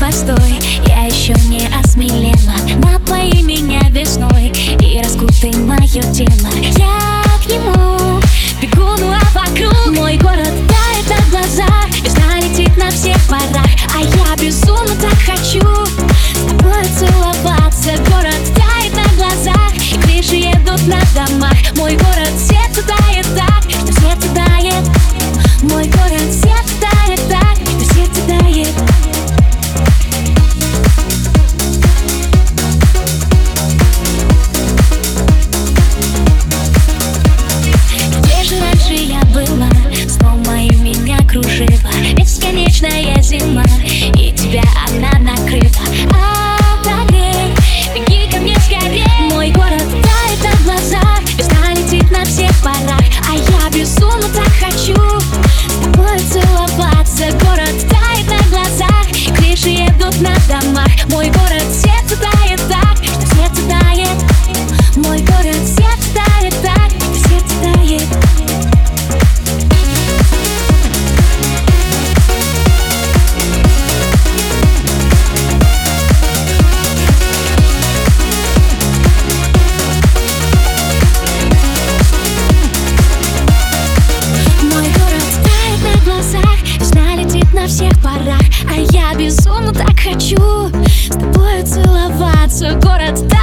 постой Я еще не осмелела. Напои меня весной И раскутай мое тело. Я к нему бегу, ну а вокруг Мой город тает на глазах. Весна летит на всех парах. А я безумно так хочу с тобой целоваться. Город